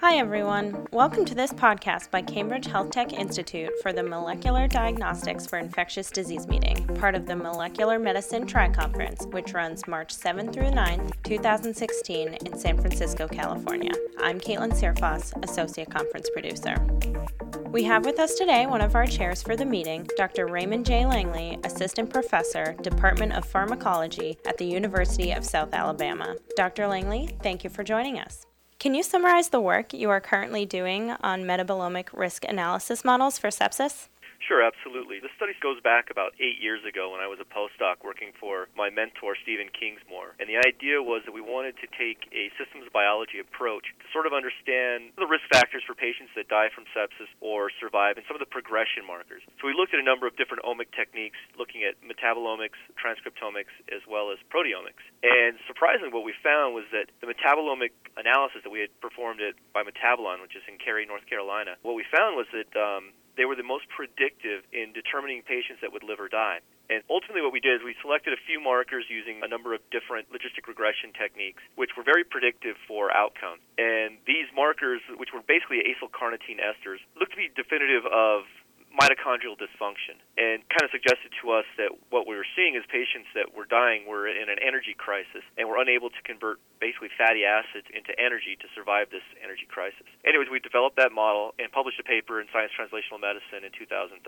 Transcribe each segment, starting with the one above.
Hi, everyone. Welcome to this podcast by Cambridge Health Tech Institute for the Molecular Diagnostics for Infectious Disease meeting, part of the Molecular Medicine Tri Conference, which runs March 7 through 9, 2016, in San Francisco, California. I'm Caitlin Searfoss, Associate Conference Producer. We have with us today one of our chairs for the meeting, Dr. Raymond J. Langley, Assistant Professor, Department of Pharmacology at the University of South Alabama. Dr. Langley, thank you for joining us. Can you summarize the work you are currently doing on metabolomic risk analysis models for sepsis? Sure, absolutely. The study goes back about eight years ago when I was a postdoc working for my mentor, Stephen Kingsmore. And the idea was that we wanted to take a systems biology approach to sort of understand the risk factors for patients that die from sepsis or survive and some of the progression markers. So we looked at a number of different omic techniques, looking at metabolomics, transcriptomics, as well as proteomics. And surprisingly, what we found was that the metabolomic analysis that we had performed at by Metabolon, which is in Cary, North Carolina, what we found was that um, they were the most predictive in determining patients that would live or die. And ultimately, what we did is we selected a few markers using a number of different logistic regression techniques, which were very predictive for outcome. And these markers, which were basically acyl carnitine esters, looked to be definitive of mitochondrial dysfunction and kind of suggested to us that what we were seeing is patients that were dying were in an energy crisis and were unable to convert basically fatty acids into energy to survive this energy crisis. Anyways, we developed that model and published a paper in Science Translational Medicine in 2013.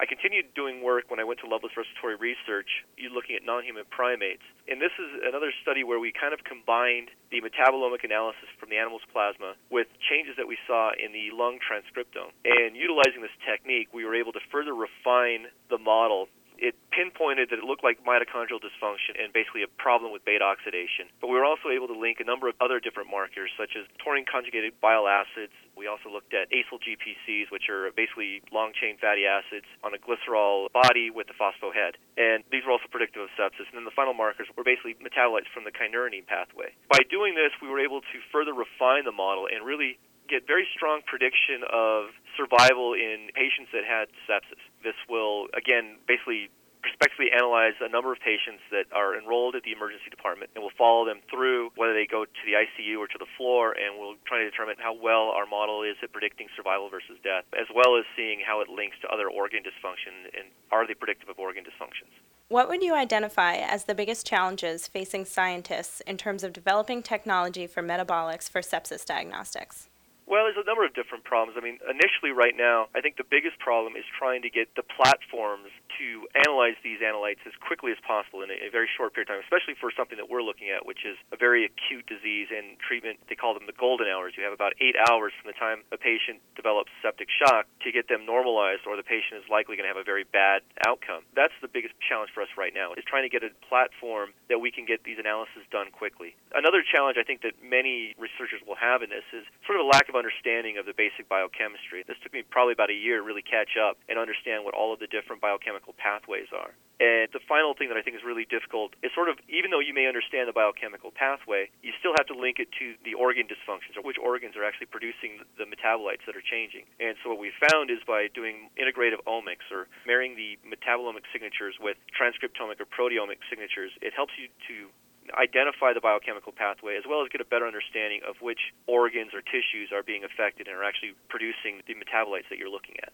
I continued doing work when I went to Lovelace Respiratory Research looking at non-human primates. And this is another study where we kind of combined the metabolomic analysis from the animal's plasma with changes that we saw in the lung transcriptome. And utilizing this technique, we were able to further refine the model it pinpointed that it looked like mitochondrial dysfunction and basically a problem with beta oxidation. But we were also able to link a number of other different markers, such as taurine conjugated bile acids. We also looked at acyl GPCs, which are basically long chain fatty acids on a glycerol body with a phospho head. And these were also predictive of sepsis. And then the final markers were basically metabolites from the kynurenine pathway. By doing this, we were able to further refine the model and really get very strong prediction of survival in patients that had sepsis. This will, again, basically prospectively analyze a number of patients that are enrolled at the emergency department and we'll follow them through whether they go to the ICU or to the floor and we'll try to determine how well our model is at predicting survival versus death as well as seeing how it links to other organ dysfunction and are they predictive of organ dysfunctions. What would you identify as the biggest challenges facing scientists in terms of developing technology for metabolics for sepsis diagnostics? Well, there's a number of different problems. I mean, initially, right now, I think the biggest problem is trying to get the platforms to analyze these analytes as quickly as possible in a, a, very short period of time, especially for something that we're looking at, which is a very acute disease and treatment. They call them the golden hours. You have about eight hours from the time a patient develops septic shock to get them normalized, or the patient is likely going to have a very bad outcome. That's the biggest challenge for us right now, is trying to get a platform that we can get these analyses done quickly. Another challenge I think that many researchers will have in this is sort of a lack of understanding of the basic biochemistry. This took me probably about a year to really catch up and understand what all of the different biochemical pathways are. And the final thing that I think is really difficult is sort of, even though you may understand the biochemical pathway, you still have to link it to the organ dysfunctions or which organs are actually producing the metabolites that are changing. And so what we found is by doing integrative omics or marrying the metabolomic signatures with transcriptomic or proteomic signatures, it helps you to identify the biochemical pathway as well as get a better understanding of which organs or tissues are being affected and are actually producing the metabolites that you're looking at.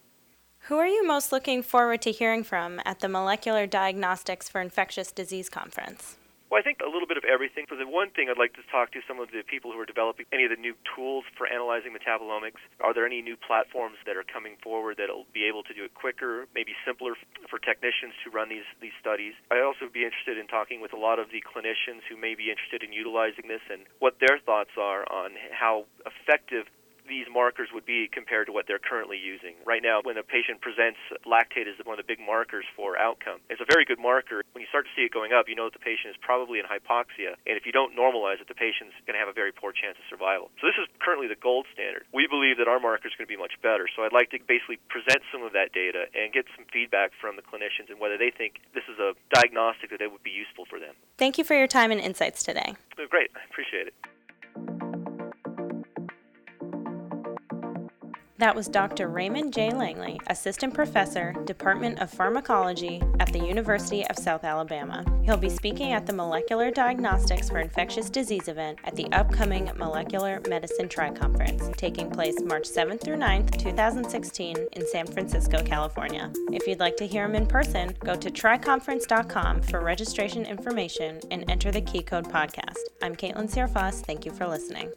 Who are you most looking forward to hearing from at the Molecular Diagnostics for Infectious Disease Conference? Well, I think a little bit of everything. For the one thing, I'd like to talk to some of the people who are developing any of the new tools for analyzing metabolomics. Are there any new platforms that are coming forward that'll be able to do it quicker, maybe simpler for technicians to run these these studies? I'd also be interested in talking with a lot of the clinicians who may be interested in utilizing this and what their thoughts are on how effective these markers would be compared to what they're currently using. Right now, when a patient presents, lactate is one of the big markers for outcome. It's a very good marker. When you start to see it going up, you know that the patient is probably in hypoxia, and if you don't normalize it, the patient's going to have a very poor chance of survival. So this is currently the gold standard. We believe that our marker is going to be much better. So I'd like to basically present some of that data and get some feedback from the clinicians and whether they think this is a diagnostic that would be useful for them. Thank you for your time and insights today. Great. I appreciate it. That was Dr. Raymond J. Langley, Assistant Professor, Department of Pharmacology at the University of South Alabama. He'll be speaking at the Molecular Diagnostics for Infectious Disease event at the upcoming Molecular Medicine Tri Conference, taking place March 7th through 9th, 2016, in San Francisco, California. If you'd like to hear him in person, go to triconference.com for registration information and enter the key code podcast. I'm Caitlin Searfoss. Thank you for listening.